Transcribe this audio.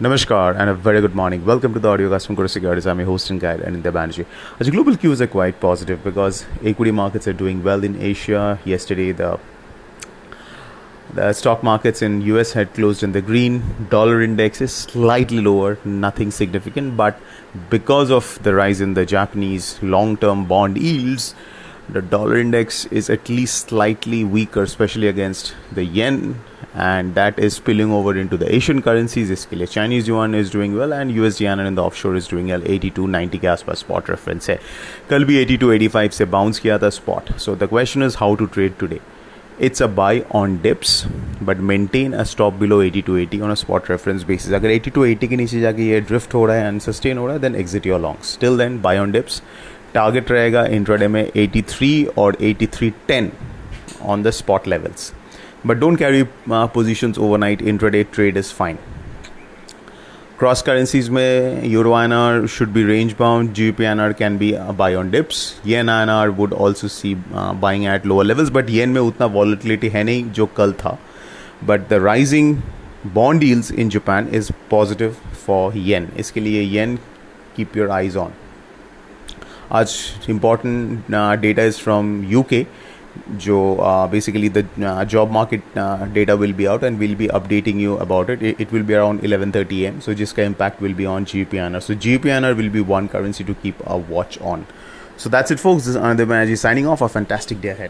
Namaskar and a very good morning. Welcome to the audiocast from Kotak Securities. I'm your host and guide, Anindya Banerjee. As global cues are uh, quite positive because equity markets are doing well in Asia. Yesterday, the the stock markets in US had closed in the green. Dollar index is slightly lower, nothing significant, but because of the rise in the Japanese long-term bond yields, the dollar index is at least slightly weaker, especially against the yen, and that is spilling over into the Asian currencies. इसके लिए Chinese yuan is doing well and USD yen in the offshore is doing well. 82 90 के आसपास spot reference है. कल भी 82 85 से bounce किया था spot. So the question is how to trade today. It's a buy on dips, but maintain a stop below 8280 on a spot reference basis. अगर 8280 के नीचे जाके ये drift हो रहा है and sustain हो रहा है, then exit your longs. Till then, buy on dips. Target रहेगा intraday में 83 और 8310 on the spot levels. But don't carry uh, positions overnight. Intraday trade is fine. Cross currencies में Euro INR should be range bound. GBP INR can be a buy on dips. Yen INR would also see uh, buying at lower levels, but yen में उतना volatility है नहीं जो कल था. But the rising bond yields in Japan is positive for yen. इसके लिए yen keep your eyes on. आज important uh, data is from UK. जो basically the job market data will be out and will be updating you about it it will be around 11:30 AM so जिसका impact will be on GPNR so GPNR will be one currency to keep a watch on so that's it folks this is Anand Banerjee signing off a fantastic day ahead